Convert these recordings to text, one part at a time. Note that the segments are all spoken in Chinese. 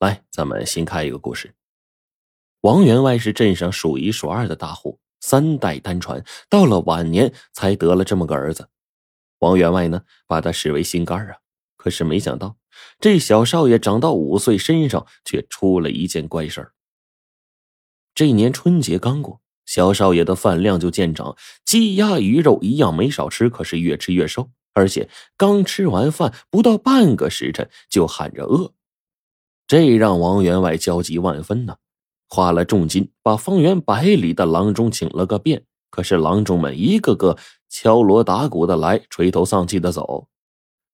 来，咱们新开一个故事。王员外是镇上数一数二的大户，三代单传，到了晚年才得了这么个儿子。王员外呢，把他视为心肝啊。可是没想到，这小少爷长到五岁，身上却出了一件怪事儿。这年春节刚过，小少爷的饭量就见长，鸡鸭鱼肉一样没少吃，可是越吃越瘦，而且刚吃完饭不到半个时辰就喊着饿。这让王员外焦急万分呐，花了重金把方圆百里的郎中请了个遍，可是郎中们一个个敲锣打鼓的来，垂头丧气的走。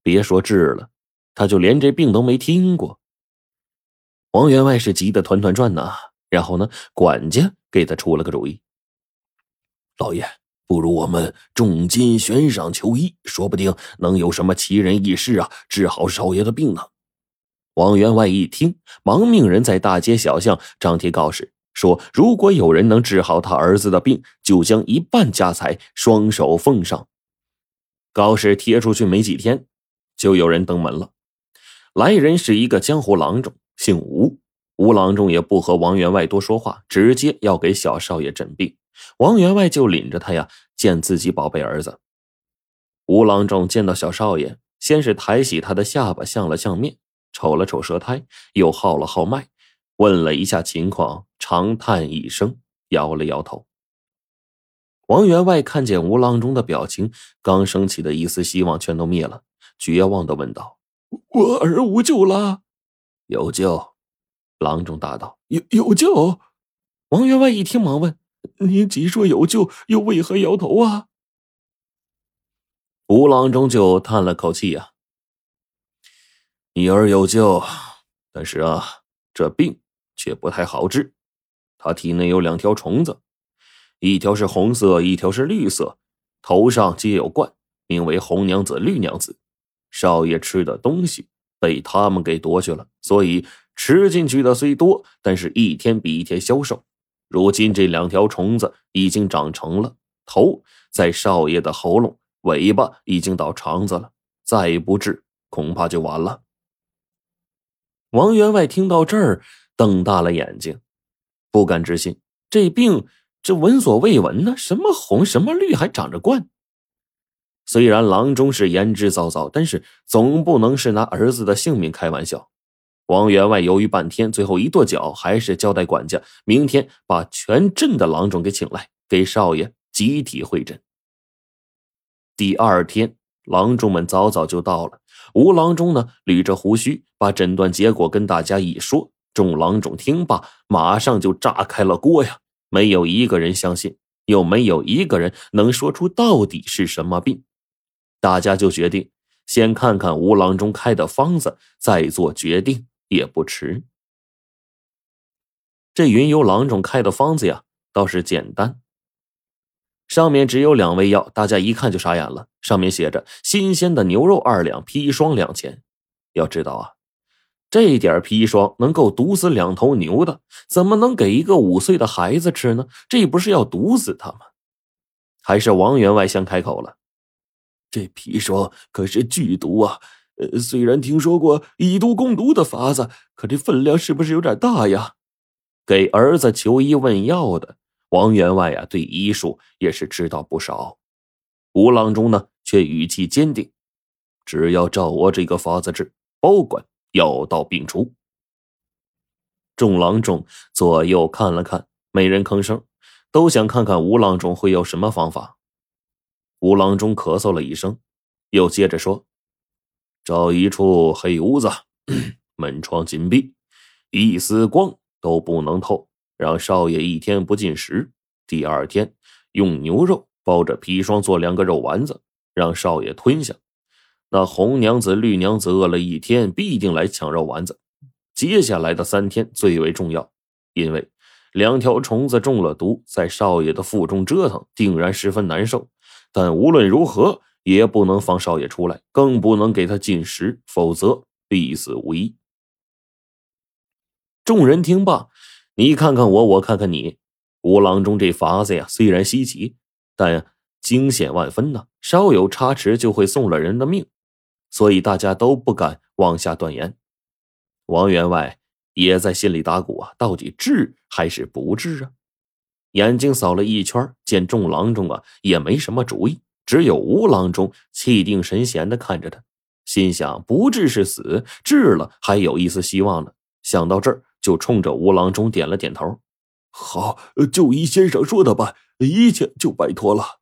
别说治了，他就连这病都没听过。王员外是急得团团转呐，然后呢，管家给他出了个主意：“老爷，不如我们重金悬赏求医，说不定能有什么奇人异事啊，治好少爷的病呢。”王员外一听，忙命人在大街小巷张贴告示，说如果有人能治好他儿子的病，就将一半家财双手奉上。告示贴出去没几天，就有人登门了。来人是一个江湖郎中，姓吴。吴郎中也不和王员外多说话，直接要给小少爷诊病。王员外就领着他呀见自己宝贝儿子。吴郎中见到小少爷，先是抬起他的下巴，相了相面。瞅了瞅舌苔，又号了号脉，问了一下情况，长叹一声，摇了摇头。王员外看见吴郎中的表情，刚升起的一丝希望全都灭了，绝望的问道：“我儿无救了？”“有救。”郎中答道。“有有救？”王员外一听，忙问：“您既说有救，又为何摇头啊？”吴郎中就叹了口气呀。女儿有救，但是啊，这病却不太好治。他体内有两条虫子，一条是红色，一条是绿色，头上皆有冠，名为红娘子、绿娘子。少爷吃的东西被他们给夺去了，所以吃进去的虽多，但是一天比一天消瘦。如今这两条虫子已经长成了头，在少爷的喉咙，尾巴已经到肠子了，再不治，恐怕就完了。王员外听到这儿，瞪大了眼睛，不敢置信：这病这闻所未闻呢，什么红什么绿，还长着冠。虽然郎中是言之凿凿，但是总不能是拿儿子的性命开玩笑。王员外犹豫半天，最后一跺脚，还是交代管家，明天把全镇的郎中给请来，给少爷集体会诊。第二天，郎中们早早就到了。吴郎中呢，捋着胡须，把诊断结果跟大家一说。众郎中听罢，马上就炸开了锅呀！没有一个人相信，又没有一个人能说出到底是什么病。大家就决定先看看吴郎中开的方子，再做决定也不迟。这云游郎中开的方子呀，倒是简单。上面只有两味药，大家一看就傻眼了。上面写着：“新鲜的牛肉二两，砒霜两钱。”要知道啊，这点砒霜能够毒死两头牛的，怎么能给一个五岁的孩子吃呢？这不是要毒死他吗？还是王员外先开口了：“这砒霜可是剧毒啊！呃，虽然听说过以毒攻毒的法子，可这分量是不是有点大呀？”给儿子求医问药的。王员外呀，对医术也是知道不少。吴郎中呢，却语气坚定：“只要照我这个法子治，保管药到病除。”众郎中左右看了看，没人吭声，都想看看吴郎中会有什么方法。吴郎中咳嗽了一声，又接着说：“找一处黑屋子，门窗紧闭，一丝光都不能透。”让少爷一天不进食，第二天用牛肉包着砒霜做两个肉丸子，让少爷吞下。那红娘子、绿娘子饿了一天，必定来抢肉丸子。接下来的三天最为重要，因为两条虫子中了毒，在少爷的腹中折腾，定然十分难受。但无论如何也不能放少爷出来，更不能给他进食，否则必死无疑。众人听罢。你看看我，我看看你，吴郎中这法子呀，虽然稀奇，但惊险万分呢。稍有差池，就会送了人的命，所以大家都不敢妄下断言。王员外也在心里打鼓啊，到底治还是不治啊？眼睛扫了一圈，见众郎中啊也没什么主意，只有吴郎中气定神闲的看着他，心想不治是死，治了还有一丝希望呢。想到这儿，就冲着吴郎中点了点头：“好，就依先生说的办，一切就拜托了。”